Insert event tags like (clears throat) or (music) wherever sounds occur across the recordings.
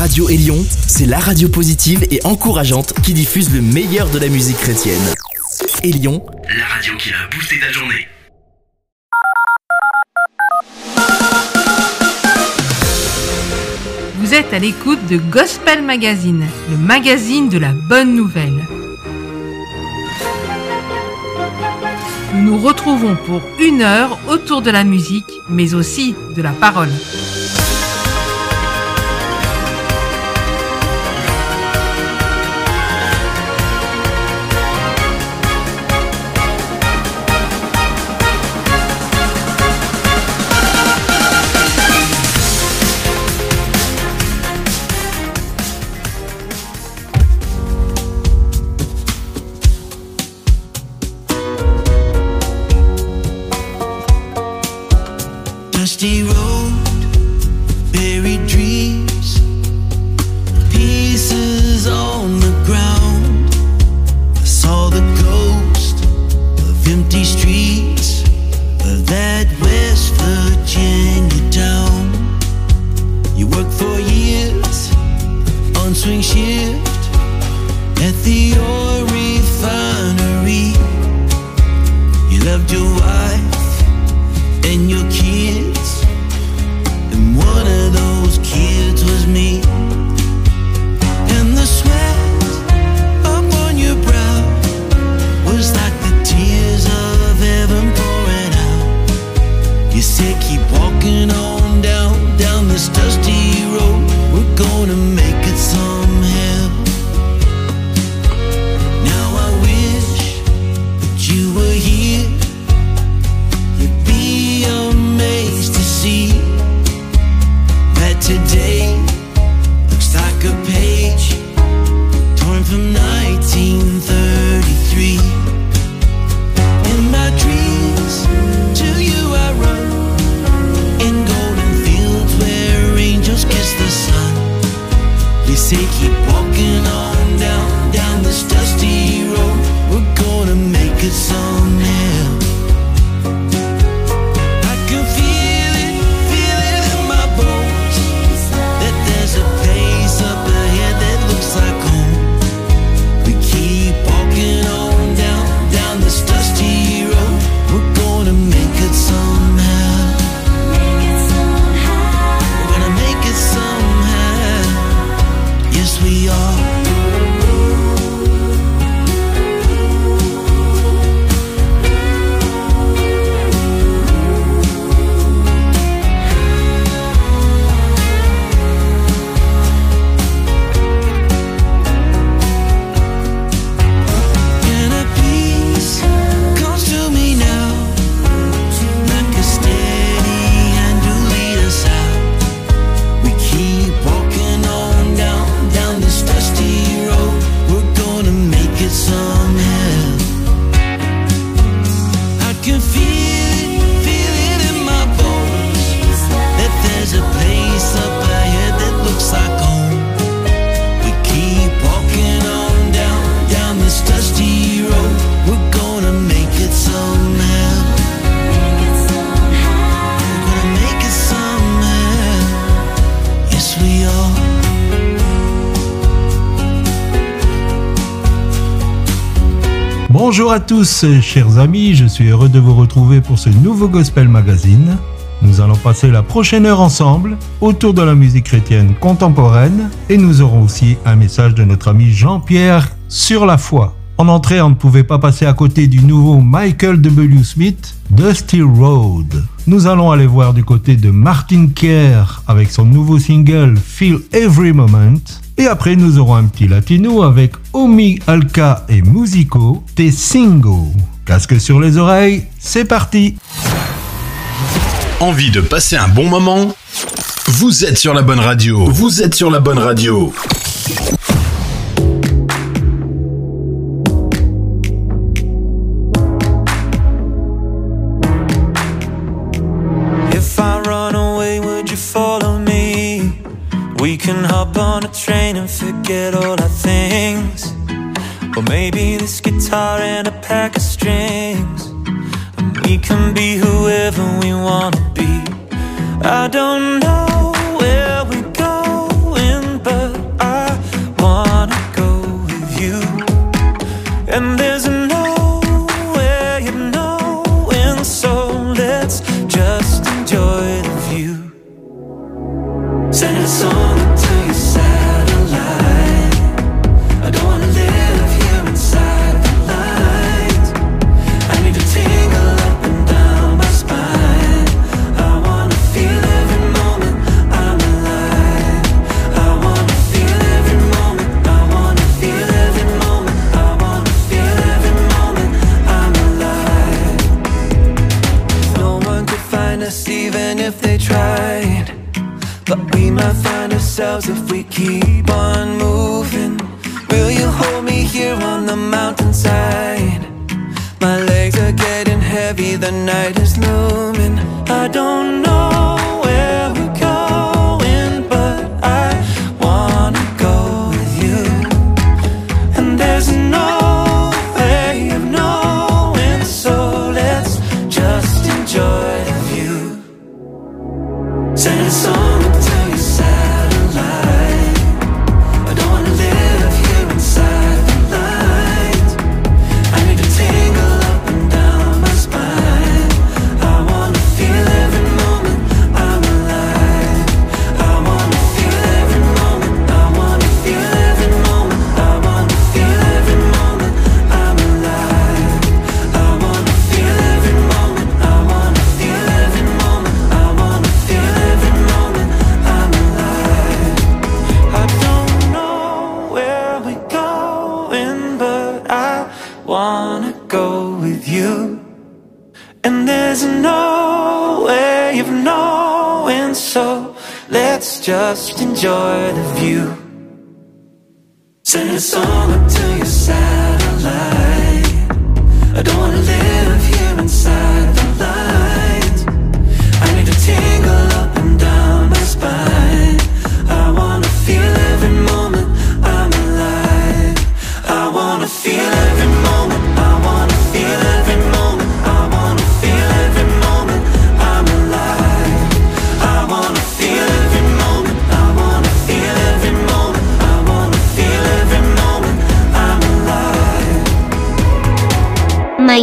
Radio Élion, c'est la radio positive et encourageante qui diffuse le meilleur de la musique chrétienne. Élion, la radio qui a boosté ta journée. Vous êtes à l'écoute de Gospel Magazine, le magazine de la bonne nouvelle. Nous nous retrouvons pour une heure autour de la musique, mais aussi de la parole. Dusty road, Bonjour à tous, chers amis, je suis heureux de vous retrouver pour ce nouveau Gospel Magazine. Nous allons passer la prochaine heure ensemble autour de la musique chrétienne contemporaine et nous aurons aussi un message de notre ami Jean-Pierre sur la foi. En entrée, on ne pouvait pas passer à côté du nouveau Michael W. Smith, Dusty Road. Nous allons aller voir du côté de Martin Kerr avec son nouveau single Feel Every Moment. Et après, nous aurons un petit latino avec Omi Alka et Musico, Te Singo. Casque sur les oreilles, c'est parti! Envie de passer un bon moment? Vous êtes sur la bonne radio. Vous êtes sur la bonne radio. On a train and forget all our things. Or maybe this guitar and a pack of strings. And we can be whoever we wanna be. I don't know But we might find ourselves if we keep on moving Will you hold me here on the mountainside? My legs are getting heavy, the night is looming I don't know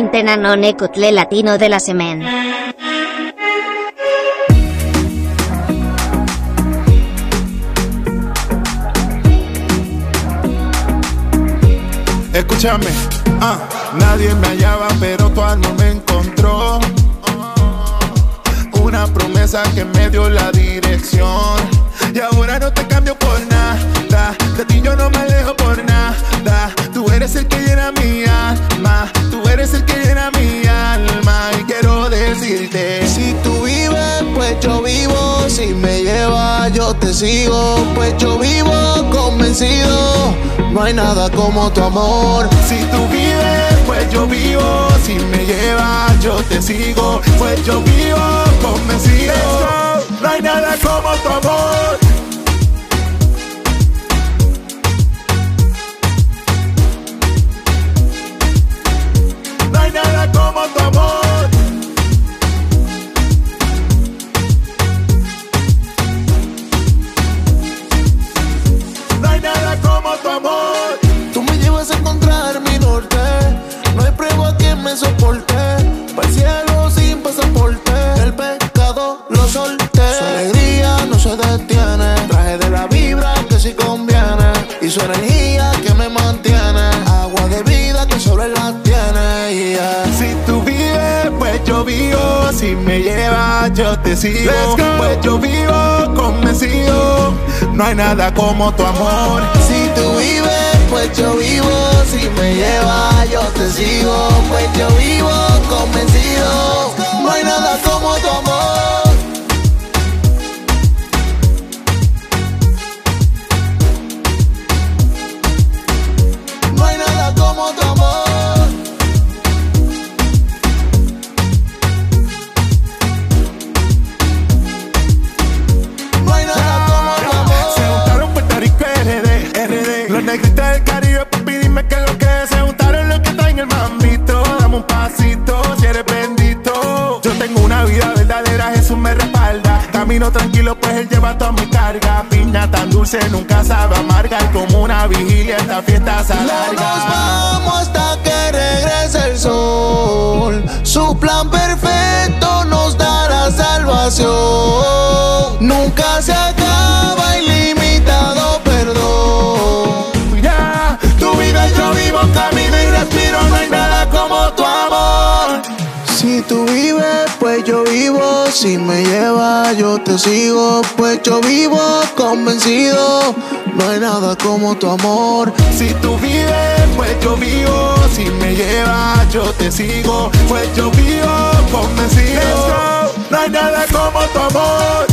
no necotle latino de la semen. Escúchame, ah, nadie me hallaba, pero tu alma me encontró. Una promesa que me dio la dirección. Y ahora no te cambio por nada. De ti yo no me alejo por nada. Tú eres el que llena mi alma. Que llena mi alma. Y quiero decirte: Si tú vives, pues yo vivo. Si me llevas, yo te sigo. Pues yo vivo convencido. No hay nada como tu amor. Si tú vives, pues yo vivo. Si me llevas, yo te sigo. Pues yo vivo convencido. No hay nada como tu amor. nada como tu amor. No hay nada como tu amor. Tú me llevas a encontrar mi norte. No hay prueba que me soporte. Para el cielo sin pasaporte. El pecado lo solté. Su alegría no se detiene. Traje de la vibra que sí conviene. Y su energía Pues yo vivo convencido, no hay nada como tu amor. Si tú vives, pues yo vivo. Si me llevas, yo te sigo. Pues yo vivo convencido, no hay nada como tu amor. camino tranquilo, pues él lleva toda mi carga. Piña tan dulce, nunca sabe amarga. Y como una vigilia, esta fiesta se alarga. No nos vamos hasta que regrese el sol. Su plan perfecto nos dará salvación. Nunca se acaba ilimitado perdón. Ya, tu vida yo vivo, camino y respiro. No hay nada como tu amor. Si tú vives me lleva, yo te sigo. Pues yo vivo convencido. No hay nada como tu amor. Si tú vives, pues yo vivo. Si me lleva, yo te sigo. Pues yo vivo convencido. No hay nada como tu amor.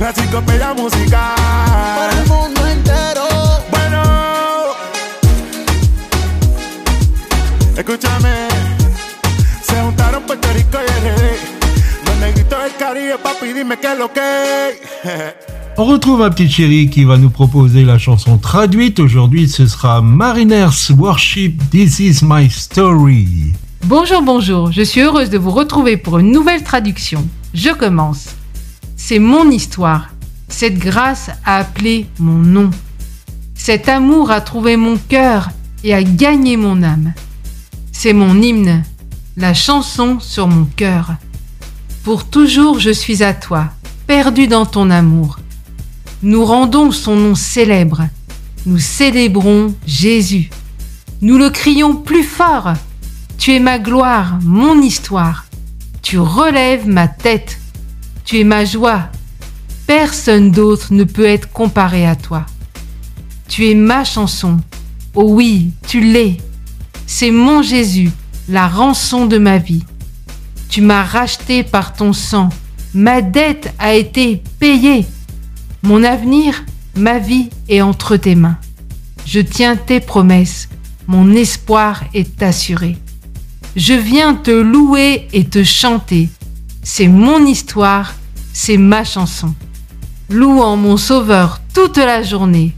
La psicopedia musical. Para el mundo entero. Bueno, escúchame. Se juntaron Puerto Rico y RD. Los negritos del Caribe, papi, dime qué es lo que. On retrouve ma petite chérie qui va nous proposer la chanson traduite. Aujourd'hui, ce sera Mariners Worship This Is My Story. Bonjour, bonjour, je suis heureuse de vous retrouver pour une nouvelle traduction. Je commence. C'est mon histoire. Cette grâce a appelé mon nom. Cet amour a trouvé mon cœur et a gagné mon âme. C'est mon hymne, la chanson sur mon cœur. Pour toujours je suis à toi, perdu dans ton amour. Nous rendons son nom célèbre. Nous célébrons Jésus. Nous le crions plus fort. Tu es ma gloire, mon histoire. Tu relèves ma tête. Tu es ma joie. Personne d'autre ne peut être comparé à toi. Tu es ma chanson. Oh oui, tu l'es. C'est mon Jésus, la rançon de ma vie. Tu m'as racheté par ton sang. Ma dette a été payée. Mon avenir, ma vie est entre tes mains. Je tiens tes promesses. Mon espoir est assuré. Je viens te louer et te chanter. C'est mon histoire, c'est ma chanson. Louant mon Sauveur toute la journée.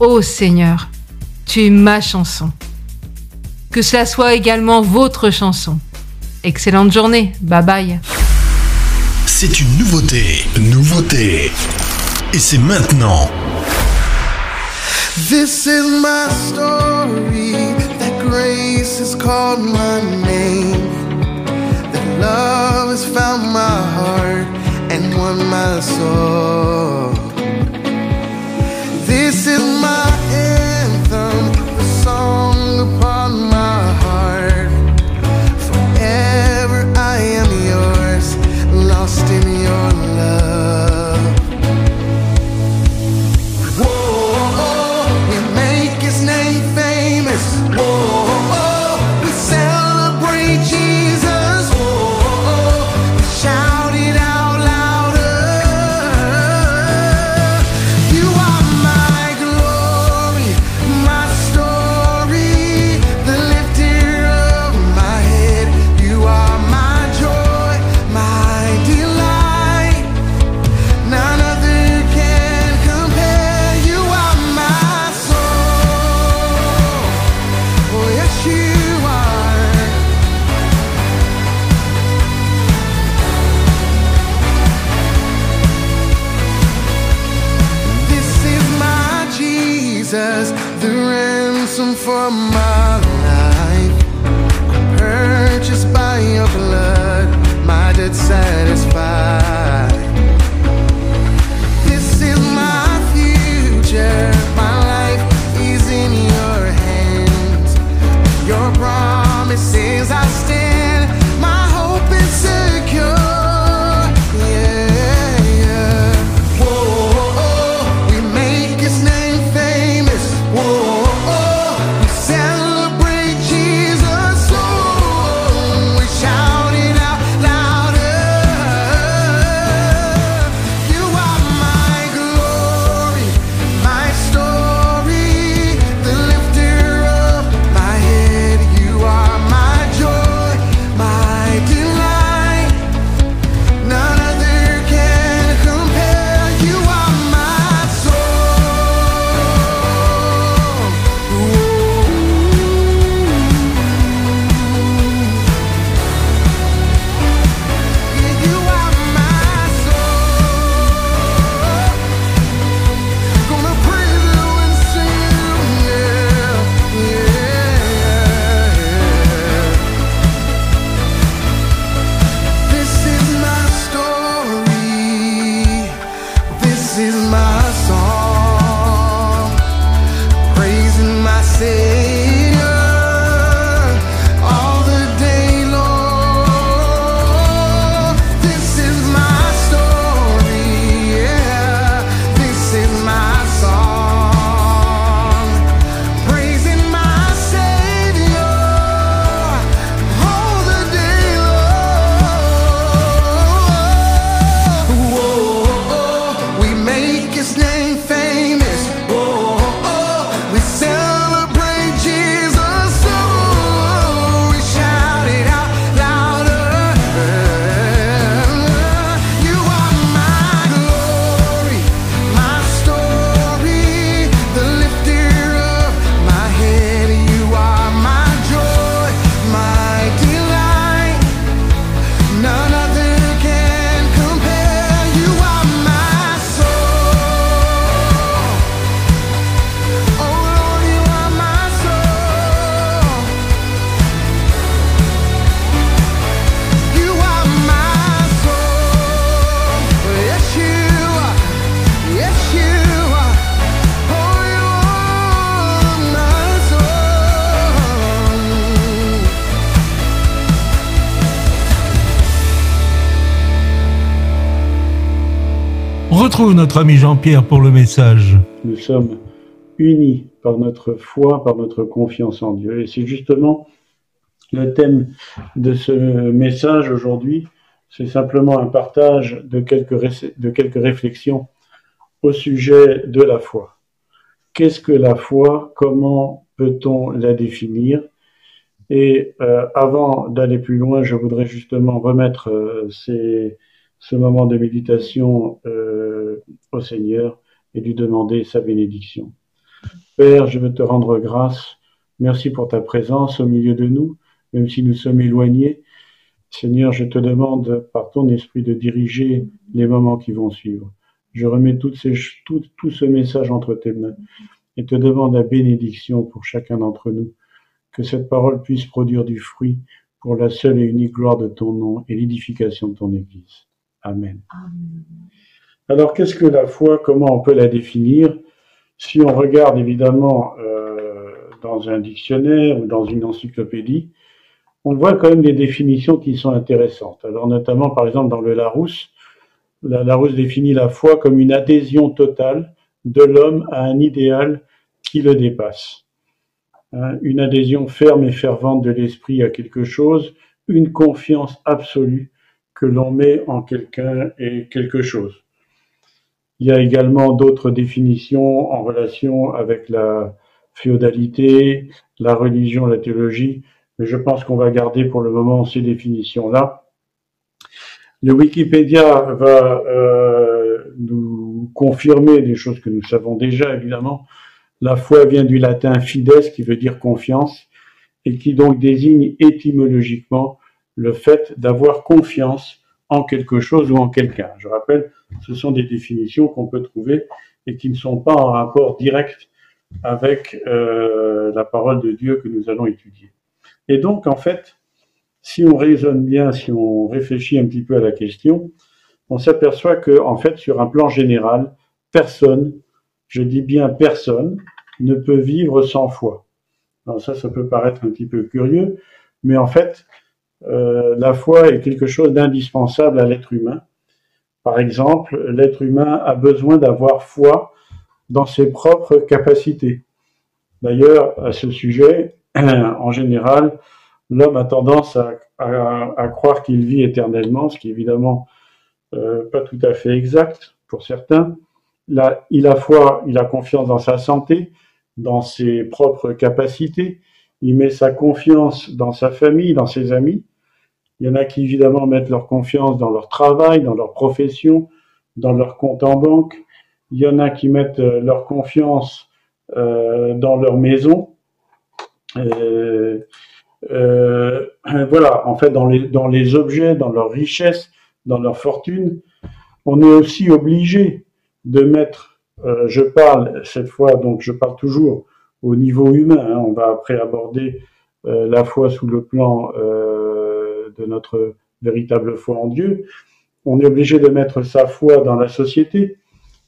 Ô Seigneur, tu es ma chanson. Que cela soit également votre chanson. Excellente journée, bye bye. C'est une nouveauté. Nouveauté. Et c'est maintenant. This is my story. That grace has called my name. That love has found my heart and won my soul. Retrouve notre ami Jean-Pierre pour le message. Nous sommes unis par notre foi, par notre confiance en Dieu. Et c'est justement le thème de ce message aujourd'hui. C'est simplement un partage de quelques, de quelques réflexions au sujet de la foi. Qu'est-ce que la foi? Comment peut-on la définir? Et euh, avant d'aller plus loin, je voudrais justement remettre euh, ces, ce moment de méditation euh, au Seigneur et lui demander sa bénédiction. Père, je veux te rendre grâce. Merci pour ta présence au milieu de nous, même si nous sommes éloignés. Seigneur, je te demande par ton esprit de diriger les moments qui vont suivre. Je remets toutes ces, tout, tout ce message entre tes mains et te demande la bénédiction pour chacun d'entre nous. Que cette parole puisse produire du fruit pour la seule et unique gloire de ton nom et l'édification de ton Église. Amen. Alors, qu'est-ce que la foi Comment on peut la définir? Si on regarde évidemment euh, dans un dictionnaire ou dans une encyclopédie, on voit quand même des définitions qui sont intéressantes. Alors, notamment, par exemple, dans le Larousse, la Larousse définit la foi comme une adhésion totale de l'homme à un idéal qui le dépasse. Hein, une adhésion ferme et fervente de l'esprit à quelque chose, une confiance absolue que l'on met en quelqu'un et quelque chose. Il y a également d'autres définitions en relation avec la féodalité, la religion, la théologie, mais je pense qu'on va garder pour le moment ces définitions-là. Le Wikipédia va euh, nous confirmer des choses que nous savons déjà, évidemment. La foi vient du latin fides, qui veut dire confiance, et qui donc désigne étymologiquement le fait d'avoir confiance en quelque chose ou en quelqu'un. Je rappelle, ce sont des définitions qu'on peut trouver et qui ne sont pas en rapport direct avec euh, la parole de Dieu que nous allons étudier. Et donc, en fait, si on raisonne bien, si on réfléchit un petit peu à la question, on s'aperçoit que, en fait, sur un plan général, personne, je dis bien personne, ne peut vivre sans foi. Alors ça, ça peut paraître un petit peu curieux, mais en fait, euh, la foi est quelque chose d'indispensable à l'être humain. Par exemple, l'être humain a besoin d'avoir foi dans ses propres capacités. D'ailleurs, à ce sujet, (clears throat) en général, l'homme a tendance à, croire qu'il vit éternellement, ce qui est évidemment euh, pas tout à fait exact pour certains. Il a foi, il a confiance dans sa santé, dans ses propres capacités, il met sa confiance dans sa famille, dans ses amis. Il y en a qui évidemment mettent leur confiance dans leur travail, dans leur profession, dans leur compte en banque. Il y en a qui mettent euh, leur confiance euh, dans leur maison. Euh, voilà, en fait, dans les, objets, dans leur richesse, dans leur fortune, on est aussi obligé de mettre, je parle cette fois, donc je parle toujours au niveau humain, hein, on va après aborder euh, la foi sous le plan de notre véritable foi en Dieu, on est obligé de mettre sa foi dans la société,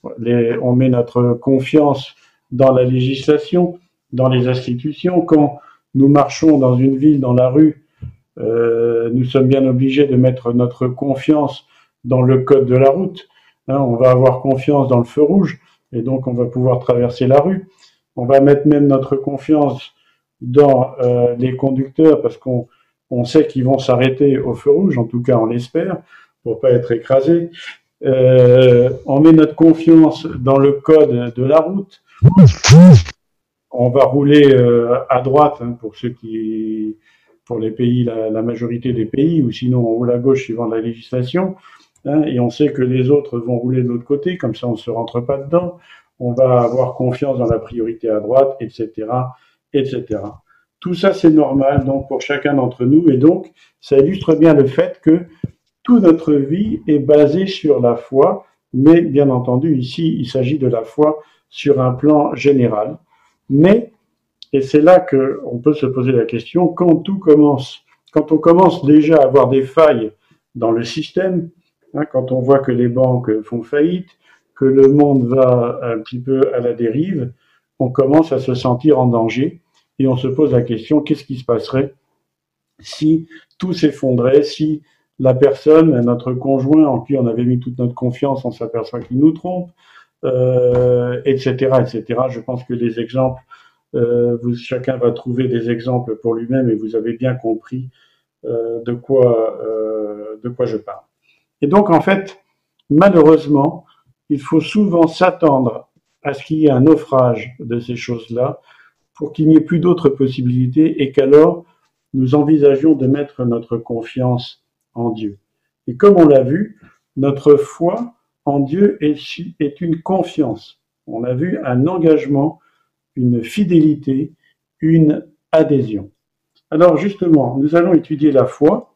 on met notre confiance dans la législation, dans les institutions, quand nous marchons dans une ville, dans la rue, euh, nous sommes bien obligés de mettre notre confiance dans le code de la route. Hein, on va avoir confiance dans le feu rouge et donc on va pouvoir traverser la rue. On va mettre même notre confiance dans euh, les conducteurs parce qu'on on sait qu'ils vont s'arrêter au feu rouge, en tout cas on l'espère, pour pas être écrasé. Euh, on met notre confiance dans le code de la route on va rouler euh, à droite hein, pour ceux qui, pour les pays, la, majorité des pays, ou sinon on roule à gauche suivant la législation. Hein, et on sait que les autres vont rouler de l'autre côté, comme ça on ne se rentre pas dedans. On va avoir confiance dans la priorité à droite, etc., etc. Tout ça c'est normal donc pour chacun d'entre nous, et donc ça illustre bien le fait que toute notre vie est basée sur la foi, mais bien entendu ici il s'agit de la foi sur un plan général. Mais, et c'est là qu'on peut se poser la question, quand tout commence, quand on commence déjà à avoir des failles dans le système, hein, quand on voit que les banques font faillite, que le monde va un petit peu à la dérive, on commence à se sentir en danger et on se pose la question, qu'est-ce qui se passerait si tout s'effondrait, si la personne, notre conjoint en qui on avait mis toute notre confiance, on s'aperçoit qu'il nous trompe, euh, etc., etc. Je pense que les exemples, euh, chacun va trouver des exemples pour lui-même et vous avez bien compris euh, de quoi de quoi je parle. Et donc en fait, malheureusement, il faut souvent s'attendre à ce qu'il y ait un naufrage de ces choses-là pour qu'il n'y ait plus d'autres possibilités et qu'alors nous envisagions de mettre notre confiance en Dieu. Et comme on l'a vu, notre foi en Dieu est, une confiance. On a vu un engagement, une fidélité, une adhésion. Alors justement, nous allons étudier la foi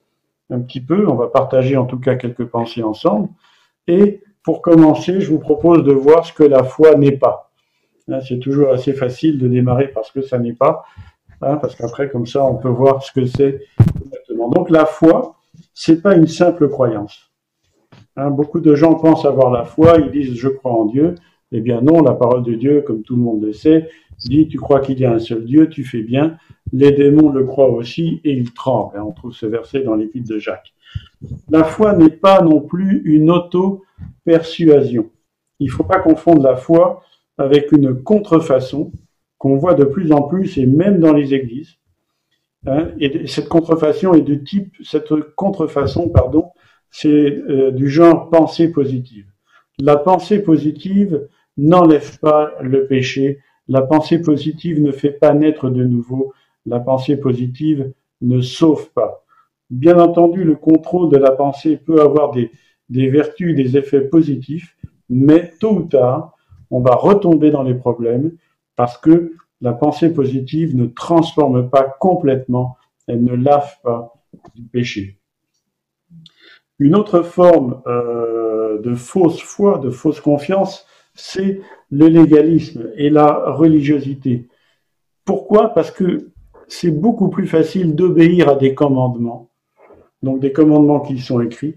un petit peu, on va partager en tout cas quelques pensées ensemble. Et pour commencer, je vous propose de voir ce que la foi n'est pas. Hein, c'est toujours assez facile de démarrer parce que ça n'est pas, hein, parce qu'après, comme ça, on peut voir ce que c'est exactement. Donc la foi, c'est pas une simple croyance. Hein, beaucoup de gens pensent avoir la foi, ils disent je crois en Dieu. Eh bien non, la parole de Dieu, comme tout le monde le sait, dit tu crois qu'il y a un seul Dieu, tu fais bien. Les démons le croient aussi et ils tremblent. On trouve ce verset dans l'épître de Jacques. La foi n'est pas non plus une auto-persuasion. Il ne faut pas confondre la foi avec une contrefaçon qu'on voit de plus en plus et même dans les églises. Hein, et cette contrefaçon est de type, cette contrefaçon, pardon, c'est euh, du genre pensée positive. La pensée positive n'enlève pas le péché. La pensée positive ne fait pas naître de nouveau. La pensée positive ne sauve pas. Bien entendu, le contrôle de la pensée peut avoir des, des vertus, des effets positifs, mais tôt ou tard, on va retomber dans les problèmes parce que la pensée positive ne transforme pas complètement, elle ne lave pas du péché. Une autre forme euh, de fausse foi, de fausse confiance, c'est le légalisme et la religiosité. Pourquoi? Parce que c'est beaucoup plus facile d'obéir à des commandements, donc des commandements qui sont écrits,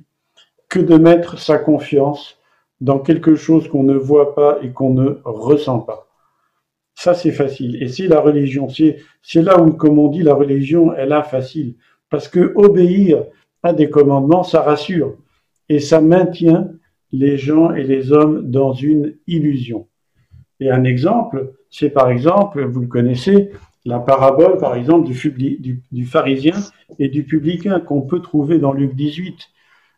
que de mettre sa confiance dans quelque chose qu'on ne voit pas et qu'on ne ressent pas. Ça, c'est facile. Et c'est la religion. C'est là où, comme on dit, la religion est là facile. Parce que obéir à des commandements, ça rassure. Et ça maintient les gens et les hommes dans une illusion. Et un exemple, c'est par exemple, vous le connaissez, la parabole, par exemple, du, du pharisien et du publicain qu'on peut trouver dans Luc 18.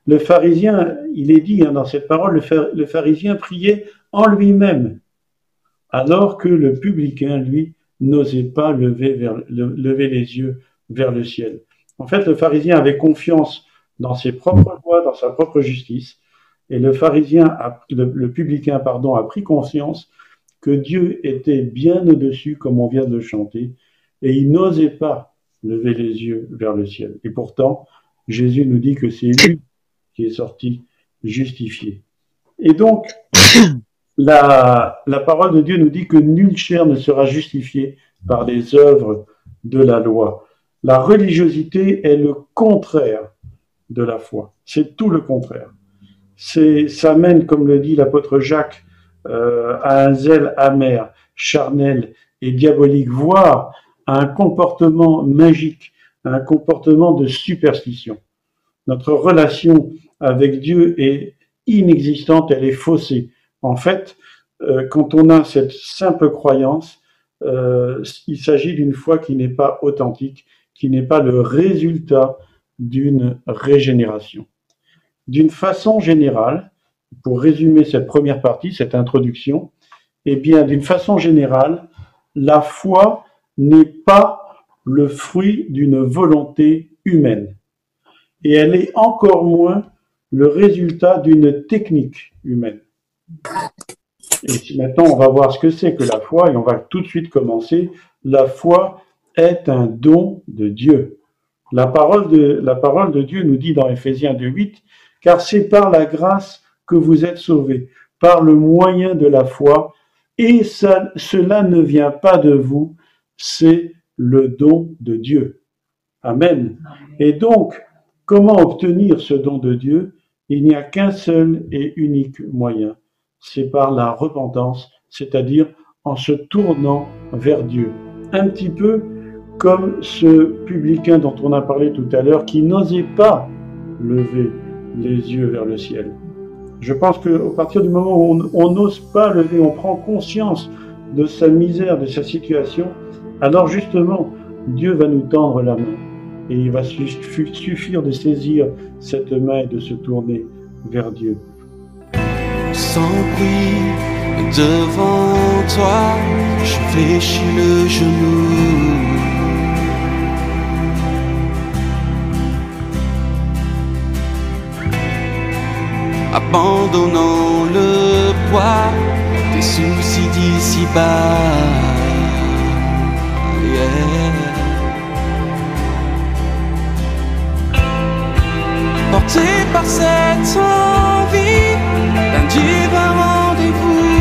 Le pharisien, il est dit hein, dans cette parole, le, pharisien priait en lui-même, alors que le publicain, lui, n'osait pas lever, les yeux vers le ciel. En fait, le pharisien avait confiance dans ses propres voies, dans sa propre justice, et le pharisien, le, publicain, pardon, a pris conscience que Dieu était bien au-dessus, comme on vient de le chanter, et il n'osait pas lever les yeux vers le ciel. Et pourtant, Jésus nous dit que c'est lui qui est sorti justifié. Et donc, (coughs) la, parole de Dieu nous dit que nulle chair ne sera justifiée par les œuvres de la loi. La religiosité est le contraire de la foi. C'est tout le contraire. C'est, ça mène, comme le dit l'apôtre Jacques, euh, à un zèle amer, charnel et diabolique, voire à un comportement magique, à un comportement de superstition. Notre relation avec Dieu est inexistante, elle est faussée. En fait, euh, quand on a cette simple croyance, euh, il s'agit d'une foi qui n'est pas authentique, qui n'est pas le résultat d'une régénération. D'une façon générale, pour résumer cette première partie, cette introduction, eh bien, d'une façon générale, la foi n'est pas le fruit d'une volonté humaine. Et elle est encore moins le résultat d'une technique humaine. Et maintenant on va voir ce que c'est que la foi, et on va tout de suite commencer. La foi est un don de Dieu. La parole de, la parole de Dieu nous dit dans Ephésiens 2.8, car c'est par la grâce que vous êtes sauvés, par le moyen de la foi, et ça, cela ne vient pas de vous, c'est le don de Dieu. Amen. Et donc, comment obtenir ce don de Dieu? Il n'y a qu'un seul et unique moyen, c'est par la repentance, c'est-à-dire en se tournant vers Dieu. Un petit peu comme ce publicain dont on a parlé tout à l'heure qui n'osait pas lever les yeux vers le ciel. Je pense qu'à partir du moment où on n'ose pas lever, on prend conscience de sa misère, de sa situation, alors justement, Dieu va nous tendre la main et il va suffire de saisir cette main et de se tourner vers Dieu. Sans bruit devant toi, je fléchis le genou. Abandonnant le poids des soucis d'ici-bas. Porté par cette envie d'un divin rendez-vous.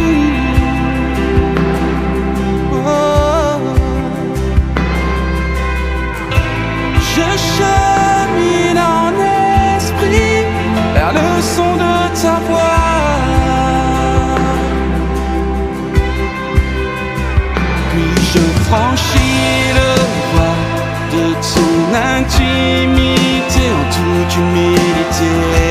Oh. Je chemine en esprit vers le son de ta voix. Puis je franchis le voie de ton intimité en toute humilité. Ce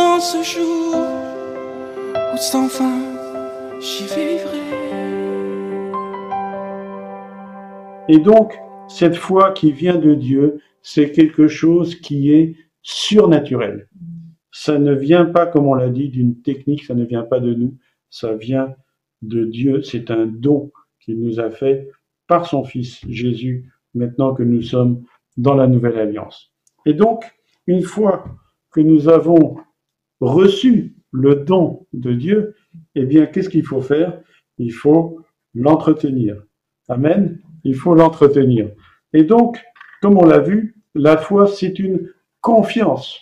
attendant ce jour où sans fin j'y vivrai. Et donc, cette foi qui vient de Dieu, c'est quelque chose qui est surnaturel. Ça ne vient pas, comme on l'a dit, d'une technique, ça ne vient pas de nous, ça vient de Dieu. C'est un don qu'il nous a fait par son Fils Jésus, maintenant que nous sommes dans la nouvelle alliance. Et donc, une fois que nous avons reçu le don de Dieu, eh bien, qu'est-ce qu'il faut faire? Il faut l'entretenir. Amen. Il faut l'entretenir. Et donc, comme on l'a vu, la foi, c'est une confiance.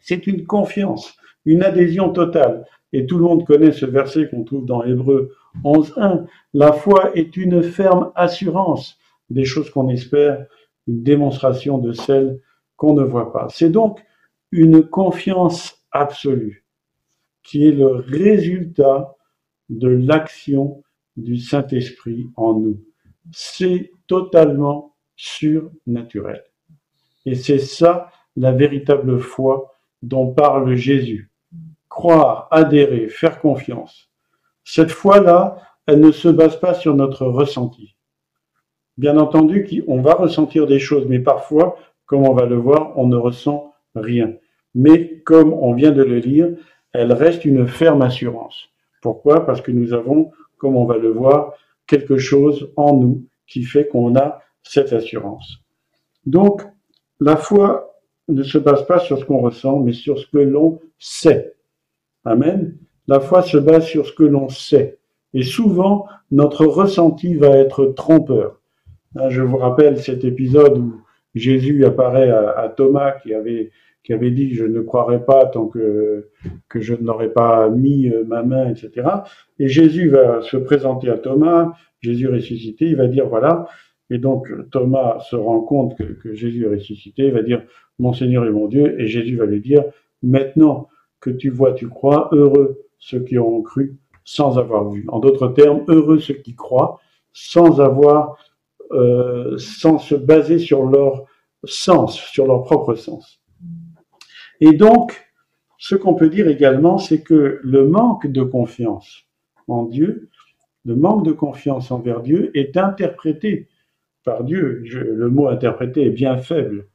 C'est une confiance, une adhésion totale. Et tout le monde connaît ce verset qu'on trouve dans Hébreu 11.1. La foi est une ferme assurance des choses qu'on espère, une démonstration de celles qu'on ne voit pas. C'est donc une confiance absolue qui est le résultat de l'action du Saint-Esprit en nous. C'est totalement surnaturel. Et c'est ça la véritable foi dont parle Jésus. Croire, adhérer, faire confiance. Cette foi-là, elle ne se base pas sur notre ressenti. Bien entendu, on va ressentir des choses, mais parfois, comme on va le voir, on ne ressent rien. Mais comme on vient de le lire, elle reste une ferme assurance. Pourquoi? Parce que nous avons, comme on va le voir, quelque chose en nous qui fait qu'on a cette assurance. Donc, la foi ne se base pas sur ce qu'on ressent, mais sur ce que l'on sait. Amen. La foi se base sur ce que l'on sait. Et souvent, notre ressenti va être trompeur. Je vous rappelle cet épisode où Jésus apparaît à, Thomas qui avait, qui avait dit je ne croirai pas tant que, que je n'aurais pas mis euh, ma main, etc. Et Jésus va se présenter à Thomas, Jésus ressuscité, il va dire voilà. Et donc Thomas se rend compte que, Jésus est ressuscité, il va dire mon Seigneur et mon Dieu, et Jésus va lui dire maintenant que tu vois, tu crois, heureux ceux qui auront cru sans avoir vu. En d'autres termes, heureux ceux qui croient sans avoir, euh, sans se baser sur leur sens, sur leur propre sens. Et donc, ce qu'on peut dire également, c'est que le manque de confiance en Dieu, le manque de confiance envers Dieu est interprété par Dieu. le mot interprété est bien faible.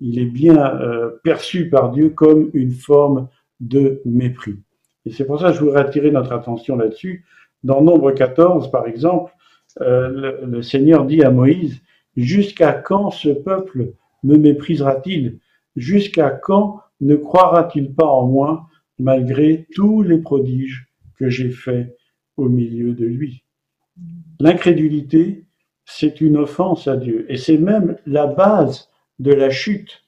Il est bien euh, perçu par Dieu comme une forme de mépris. Et c'est pour ça que je voudrais attirer notre attention là-dessus. Dans Nombre 14, par exemple, euh, le, le, Seigneur dit à Moïse, Jusqu'à quand ce peuple me méprisera-t-il? Jusqu'à quand ne croira-t-il pas en moi malgré tous les prodiges que j'ai faits au milieu de lui? L'incrédulité, c'est une offense à Dieu et c'est même la base de la chute.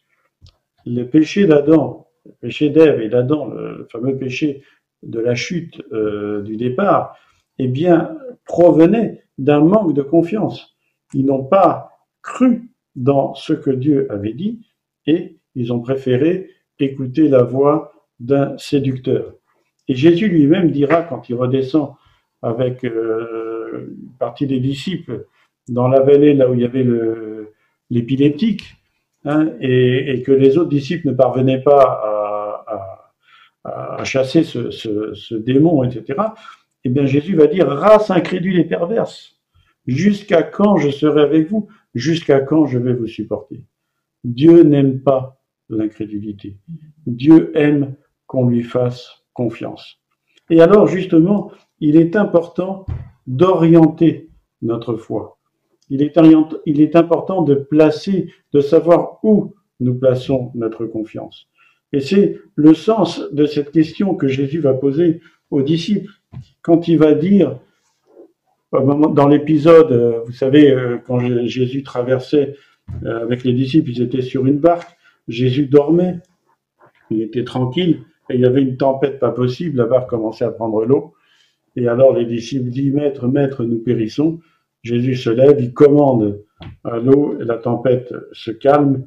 Le péché d'Adam, le péché d'Ève et d'Adam, le fameux péché de la chute euh, du départ, eh bien, provenait d'un manque de confiance. Ils n'ont pas cru dans ce que Dieu avait dit et ils ont préféré écouter la voix d'un séducteur. Et Jésus lui-même dira quand il redescend avec euh, une partie des disciples dans la vallée là où il y avait l'épileptique, hein, et, que les autres disciples ne parvenaient pas à, chasser ce, ce, ce, démon, etc. Eh bien Jésus va dire race incrédule et perverse, jusqu'à quand je serai avec vous, jusqu'à quand je vais vous supporter? Dieu n'aime pas l'incrédulité. Dieu aime qu'on lui fasse confiance. Et alors justement, il est important d'orienter notre foi. Il est, il est important de placer, de savoir où nous plaçons notre confiance. Et c'est le sens de cette question que Jésus va poser aux disciples quand il va dire, dans l'épisode, vous savez, quand Jésus traversait euh, avec les disciples, ils étaient sur une barque, Jésus dormait, il était tranquille, et il y avait une tempête pas possible, la barque commençait à prendre l'eau, et alors les disciples disent, Maître, Maître, nous périssons. Jésus se lève, il commande à l'eau, la tempête se calme,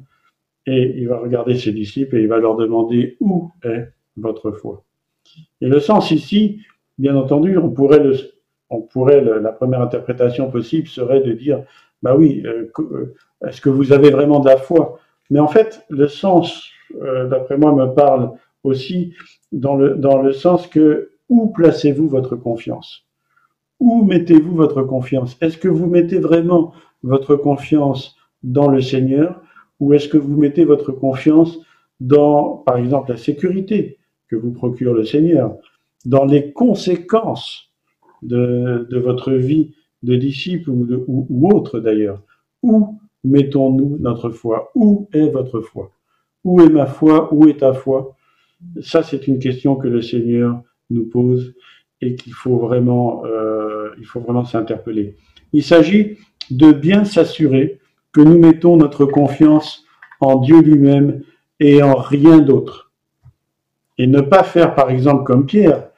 et il va regarder ses disciples et il va leur demander où est votre foi? Et le sens ici, bien entendu, on pourrait, le, on pourrait la première interprétation possible serait de dire, bah oui, euh, euh, est-ce que vous avez vraiment de la foi? Mais en fait, le sens, euh, d'après moi, me parle aussi dans le, dans le sens que où placez-vous votre confiance? Où mettez-vous votre confiance? Est-ce que vous mettez vraiment votre confiance dans le Seigneur ou est-ce que vous mettez votre confiance dans, par exemple, la sécurité que vous procure le Seigneur, dans les conséquences de, de votre vie de disciple ou, de, ou, ou autre d'ailleurs? Où mettons-nous notre foi Où est votre foi? Où est ma foi? Où est ta foi? Ça, c'est une question que le Seigneur nous pose et qu'il faut vraiment, euh, il faut vraiment s'interpeller. Il s'agit de bien s'assurer que nous mettons notre confiance en Dieu lui-même et en rien d'autre. Et ne pas faire, par exemple, comme Pierre,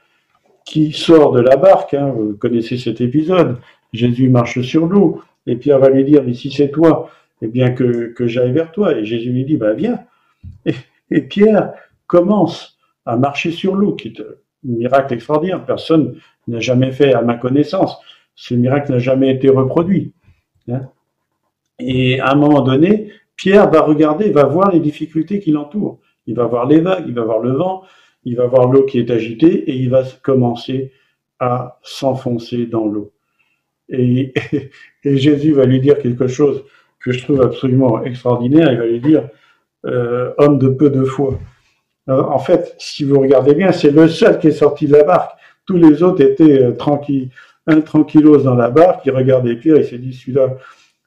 qui sort de la barque, hein, vous connaissez cet épisode, Jésus marche sur l'eau, et Pierre va lui dire, mais si c'est toi, eh bien que, que j'aille vers toi. Et Jésus lui dit, bah viens. Et, et Pierre commence à marcher sur l'eau, qui est miracle extraordinaire. Personne n'a jamais fait à ma connaissance. Ce miracle n'a jamais été reproduit. Hein. Et à un moment donné, Pierre va regarder, va voir les difficultés qui l'entourent. Il va voir les vagues, il va voir le vent, il va voir l'eau qui est agitée et il va commencer à s'enfoncer dans l'eau. (laughs) Et, Jésus va lui dire quelque chose que je trouve absolument extraordinaire. Il va lui dire, euh, homme de peu de foi. En fait, si vous regardez bien, c'est le seul qui est sorti de la barque. Tous les autres étaient euh, tranquilles, un tranquillos dans la barque. Il regardait Pierre, il s'est dit celui-là,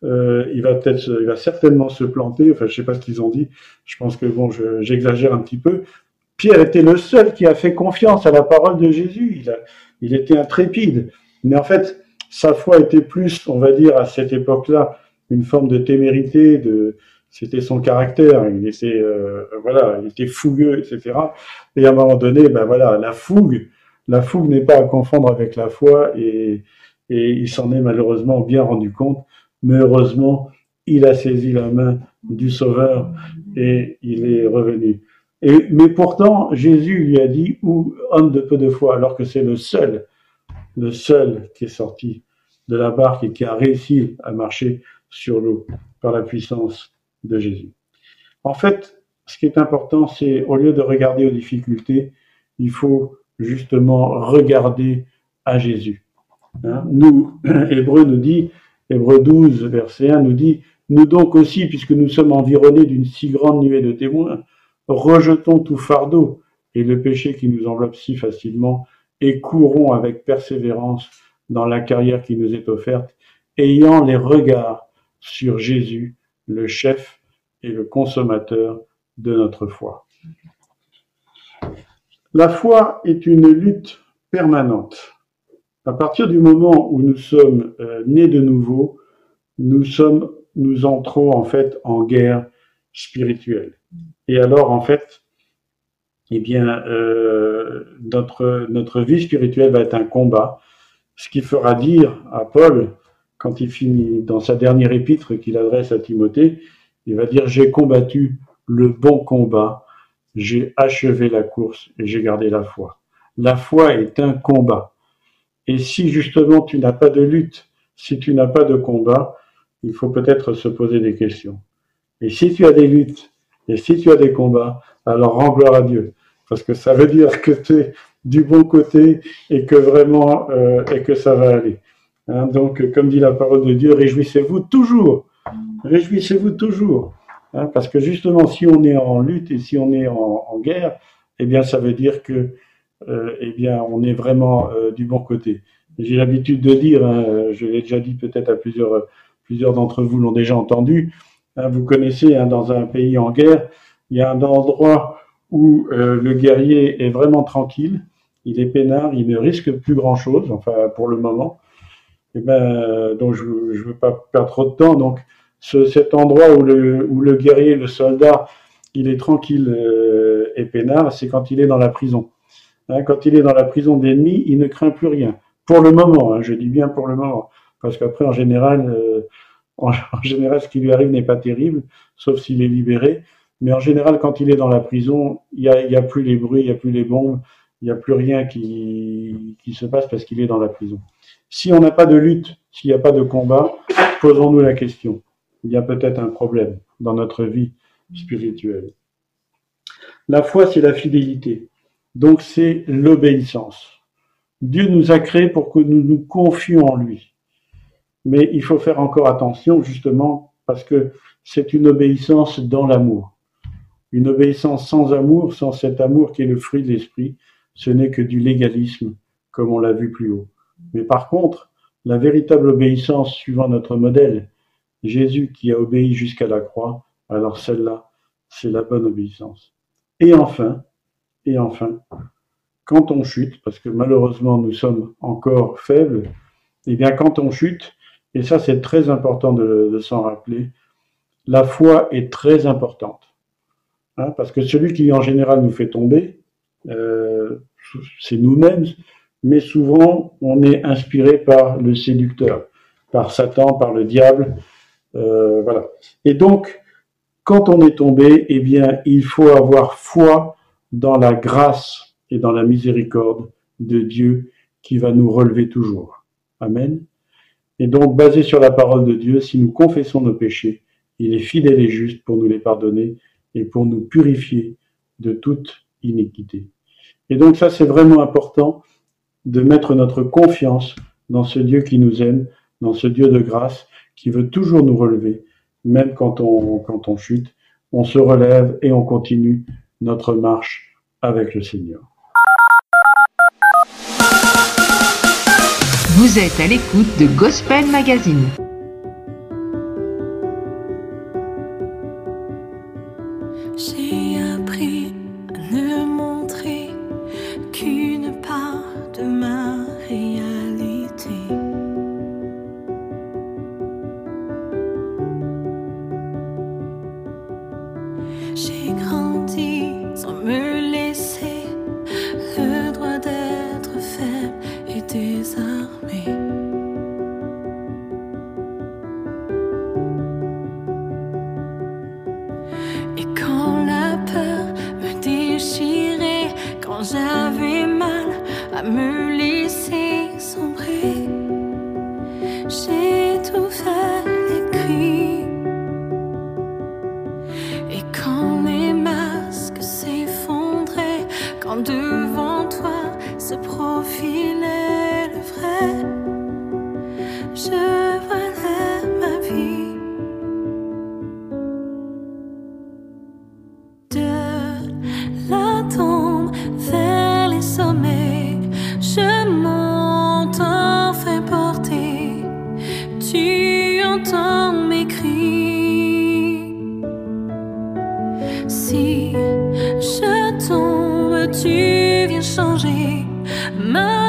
euh, il va peut-être, il va certainement se planter. Enfin, je sais pas ce qu'ils ont dit. Je pense que bon, j'exagère un petit peu. Pierre était le seul qui a fait confiance à la parole de Jésus. Il, a, il était intrépide. Mais en fait, sa foi était plus, on va dire, à cette époque-là, une forme de témérité, de, c'était son caractère. Il était, euh, voilà, il était fougueux, etc. Et à un moment donné, ben voilà, la fougue, la fougue n'est pas à confondre avec la foi, et, et il s'en est malheureusement bien rendu compte. Mais heureusement, il a saisi la main du Sauveur et il est revenu. Et, mais pourtant, Jésus lui a dit, ou homme de peu de foi, alors que c'est le seul, le seul qui est sorti de la barque et qui a réussi à marcher sur l'eau par la puissance de Jésus. En fait, ce qui est important, c'est au lieu de regarder aux difficultés, il faut justement regarder à Jésus. Hein? nous, (clears throat) Hébreu nous dit, Hébreu 12, verset 1 nous dit, nous donc aussi, puisque nous sommes environnés d'une si grande nuée de témoins, rejetons tout fardeau et le péché qui nous enveloppe si facilement et courons avec persévérance dans la carrière qui nous est offerte, ayant les regards sur Jésus, le chef et le consommateur de notre foi. La foi est une lutte permanente. À partir du moment où nous sommes euh, nés de nouveau, nous sommes, nous entrons en fait en guerre spirituelle. Et alors en fait, eh bien, euh, notre notre vie spirituelle va être un combat, ce qui fera dire à Paul quand il finit dans sa dernière épître qu'il adresse à Timothée, il va dire j'ai combattu le bon combat, j'ai achevé la course et j'ai gardé la foi. La foi est un combat. Et si justement tu n'as pas de lutte, si tu n'as pas de combat, il faut peut-être se poser des questions. Et si tu as des luttes, et si tu as des combats, alors rends gloire à Dieu. Parce que ça veut dire que tu es du bon côté et que vraiment, euh, et que ça va aller. Hein, donc, comme dit la parole de Dieu, réjouissez-vous toujours. Réjouissez-vous toujours. Hein, parce que justement, si on est en lutte et si on est en, guerre, eh bien, ça veut dire que, euh, eh bien, on est vraiment euh, du bon côté. J'ai l'habitude de dire, hein, je l'ai déjà dit peut-être à plusieurs, plusieurs d'entre vous l'ont déjà entendu. Vous connaissez, dans un pays en guerre, il y a un endroit où euh, le guerrier est vraiment tranquille, il est peinard, il ne risque plus grand-chose, enfin pour le moment. Et eh ben, donc je ne veux pas perdre trop de temps. Donc cet endroit où le, guerrier, le soldat, il est tranquille euh, et peinard, c'est quand il est dans la prison. Hein, quand il est dans la prison d'ennemi, il ne craint plus rien. Pour le moment, hein, je dis bien pour le moment, parce qu'après, en général, euh, en, (laughs) général, ce qui lui arrive n'est pas terrible, sauf s'il est libéré. Mais en général, quand il est dans la prison, il n'y a, a plus les bruits, il n'y a plus les bombes, il n'y a plus rien qui, qui se passe parce qu'il est dans la prison. Si on n'a pas de lutte, s'il n'y a pas de combat, posons-nous la question il y a peut-être un problème dans notre vie spirituelle. La foi, c'est la fidélité. Donc c'est l'obéissance. Dieu nous a créés pour que nous nous confions en lui. Mais il faut faire encore attention justement parce que c'est une obéissance dans l'amour. Une obéissance sans amour, sans cet amour qui est le fruit de l'esprit, ce n'est que du légalisme, comme on l'a vu plus haut. Mais par contre, la véritable obéissance suivant notre modèle, Jésus qui a obéi jusqu'à la croix, alors celle-là, c'est la bonne obéissance. Et enfin, et enfin, quand on chute, parce que malheureusement nous sommes encore faibles, et eh bien quand on chute, et ça c'est très important de, s'en rappeler, la foi est très importante. Hein, parce que celui qui en général nous fait tomber, euh, c'est nous-mêmes, mais souvent on est inspiré par le séducteur, par Satan, par le diable, euh, voilà. Et donc, quand on est tombé, eh bien, il faut avoir foi dans la grâce et dans la miséricorde de Dieu qui va nous relever toujours. Amen. Et donc, basé sur la parole de Dieu, si nous confessons nos péchés, il est fidèle et juste pour nous les pardonner et pour nous purifier de toute iniquité. Et donc ça, c'est vraiment important de mettre notre confiance dans ce Dieu qui nous aime, dans ce Dieu de grâce qui veut toujours nous relever, même quand on, quand on chute, on se relève et on continue notre marche avec le Seigneur. Vous êtes à l'écoute de Gospel Magazine. si je tombe, tu viens changer ma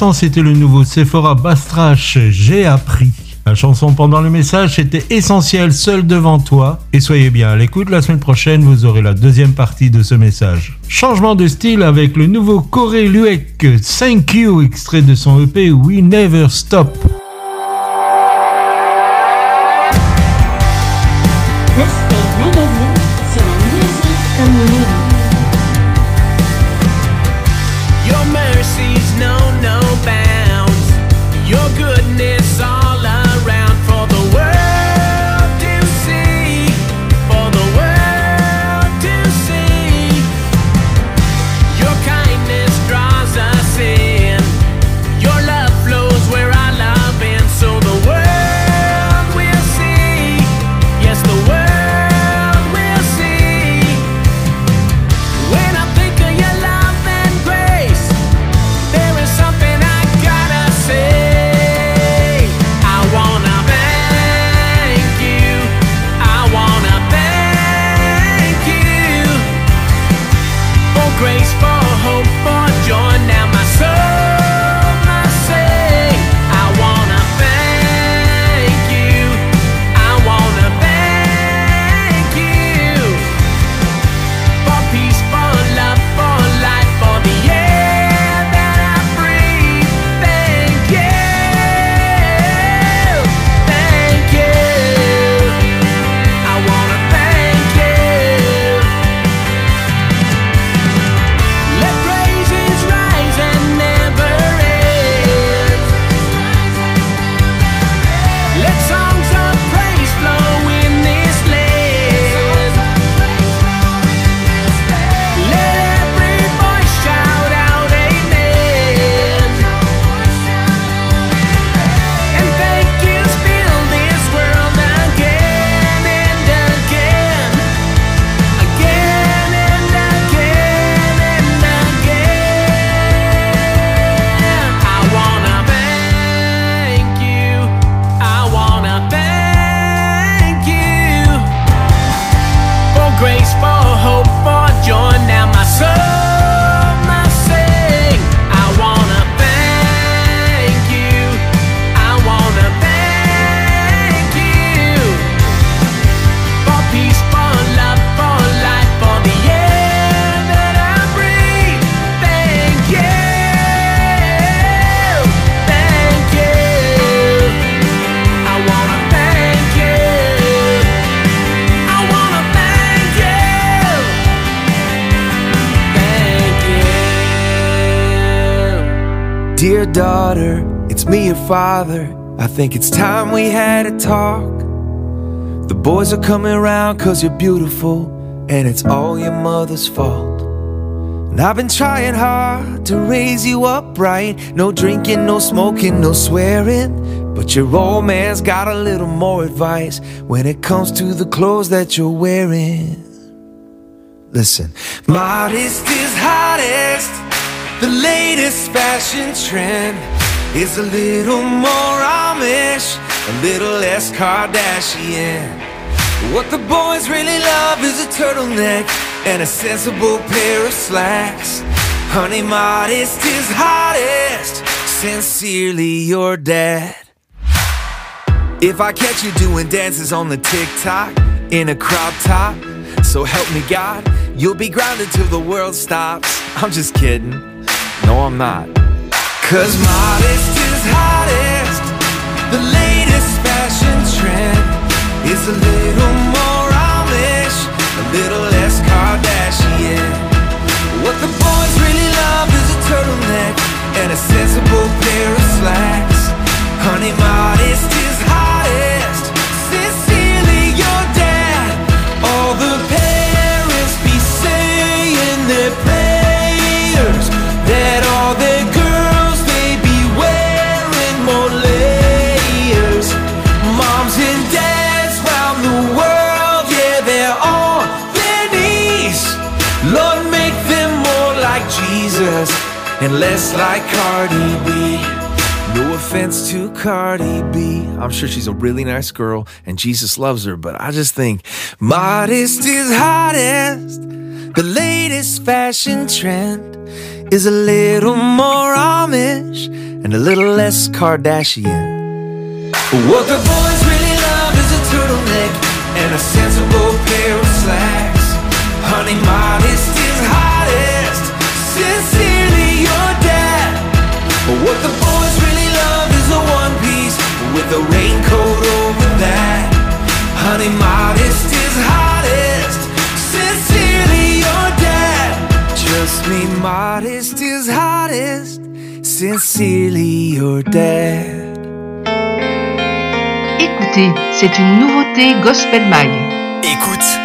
c'était le nouveau Sephora Bastrache, J'ai appris. La chanson pendant le message était essentielle, seul devant toi. Et soyez bien à l'écoute, la semaine prochaine, vous aurez la deuxième partie de ce message. Changement de style avec le nouveau Coré Luek, Thank You, extrait de son EP We Never Stop. It's me, your father. I think it's time we had a talk. The boys are coming around cause you're beautiful, and it's all your mother's fault. And I've been trying hard to raise you up right. No drinking, no smoking, no swearing. But your old man's got a little more advice when it comes to the clothes that you're wearing. Listen, modest is hottest. The latest fashion trend is a little more Amish, a little less Kardashian. What the boys really love is a turtleneck and a sensible pair of slacks. Honey, modest is hottest. Sincerely, your dad. If I catch you doing dances on the TikTok in a crop top, so help me God, you'll be grounded till the world stops. I'm just kidding. No, I'm not. Cause modest is hottest. The latest fashion trend is a little more Amish, a little less Kardashian. What the boys really love is a turtleneck and a sensible pair of slacks. Honey, modest and less like Cardi B. No offense to Cardi B. I'm sure she's a really nice girl and Jesus loves her, but I just think modest is hottest. The latest fashion trend is a little more Amish and a little less Kardashian. What the boys really love is a turtleneck and a sensible Sincerely, your dad. Écoutez, c'est une nouveauté Gospel Mag. Écoute, écoute,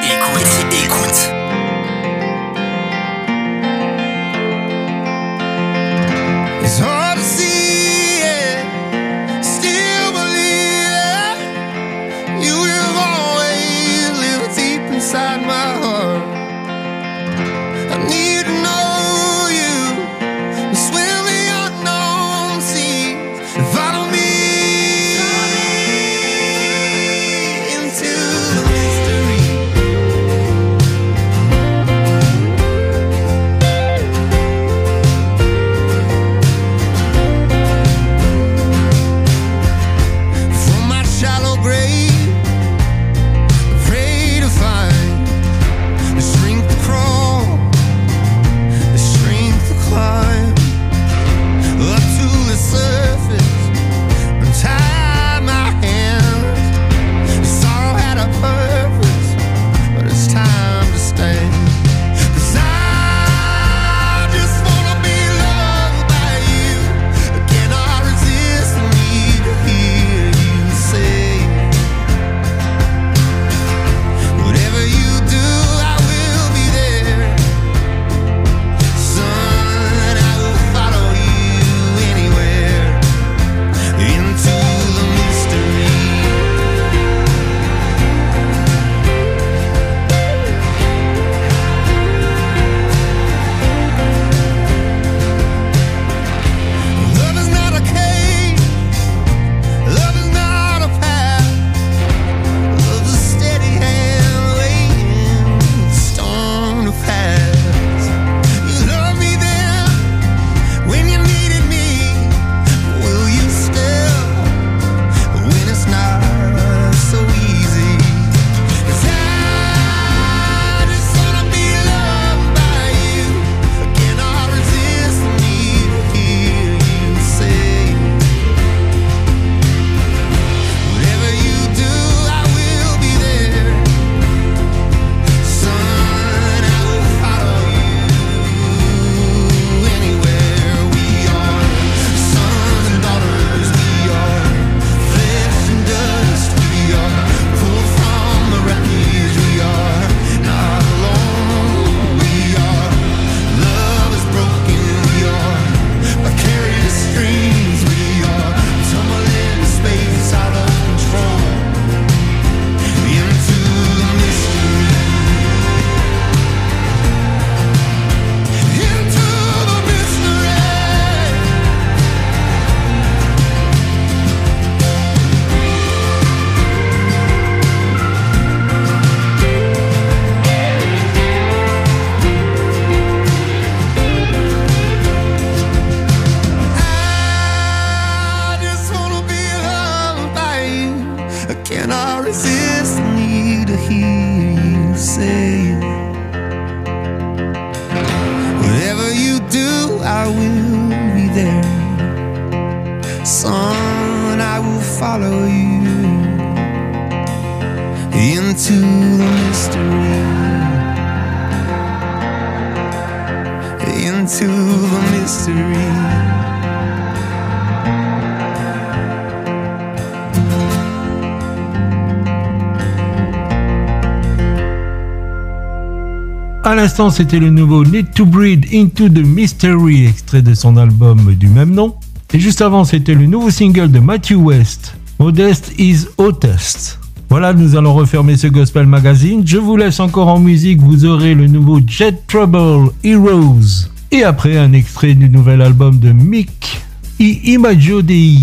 l'instant, c'était le nouveau Need to Breed Into the Mystery, extrait de son album du même nom. Et juste avant, c'était le nouveau single de Matthew West, Modest is Hottest. Voilà, nous allons refermer ce Gospel Magazine. Je vous laisse encore en musique, vous aurez le nouveau Jet Trouble Heroes. Et après, un extrait du nouvel album de Mick I Imaggio Dei.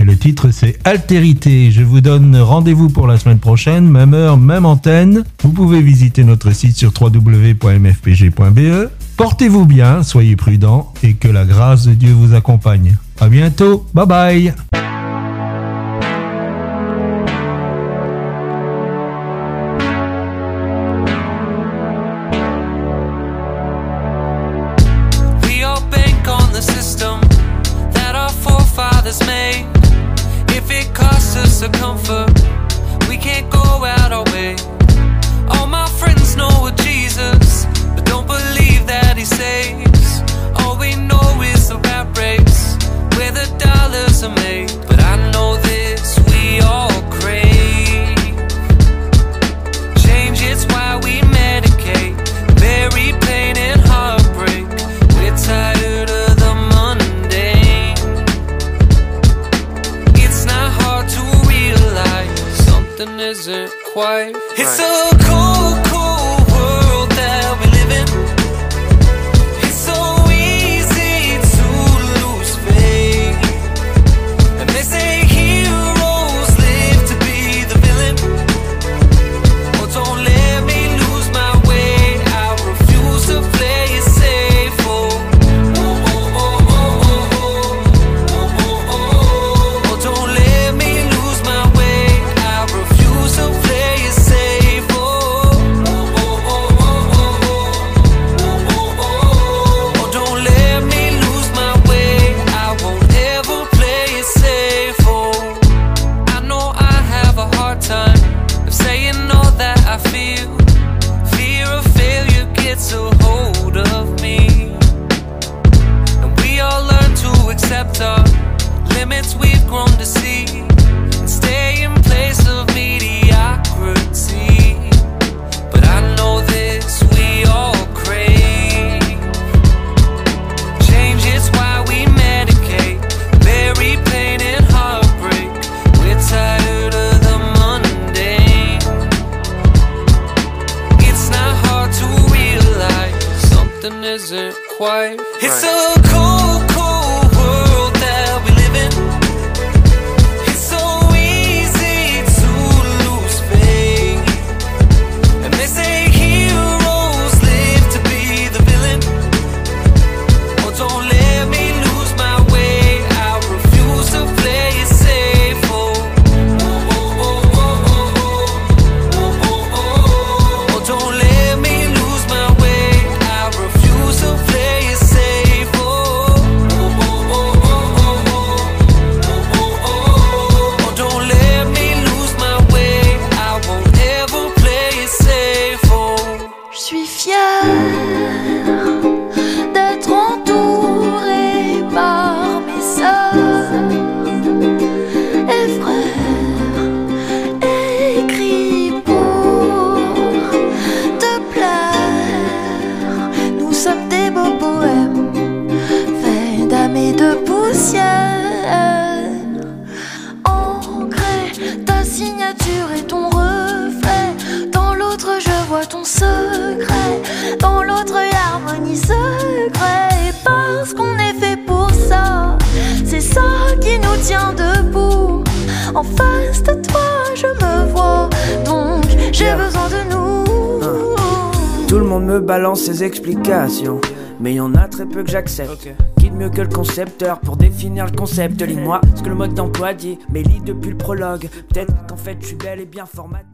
Et le titre, c'est Altérité. Je vous donne rendez-vous pour la semaine prochaine, même heure, même antenne. Vous pouvez visiter notre site sur www.mfpg.be. Portez-vous bien, soyez prudents et que la grâce de Dieu vous accompagne. À bientôt. Bye bye. A comfort wife. It's right. so j'accepte. Okay. Guide mieux que le concepteur pour définir le concept. Lis-moi ce que le mode d'emploi dit, mais lis depuis le prologue. Peut-être qu'en fait, je suis bel et bien formaté.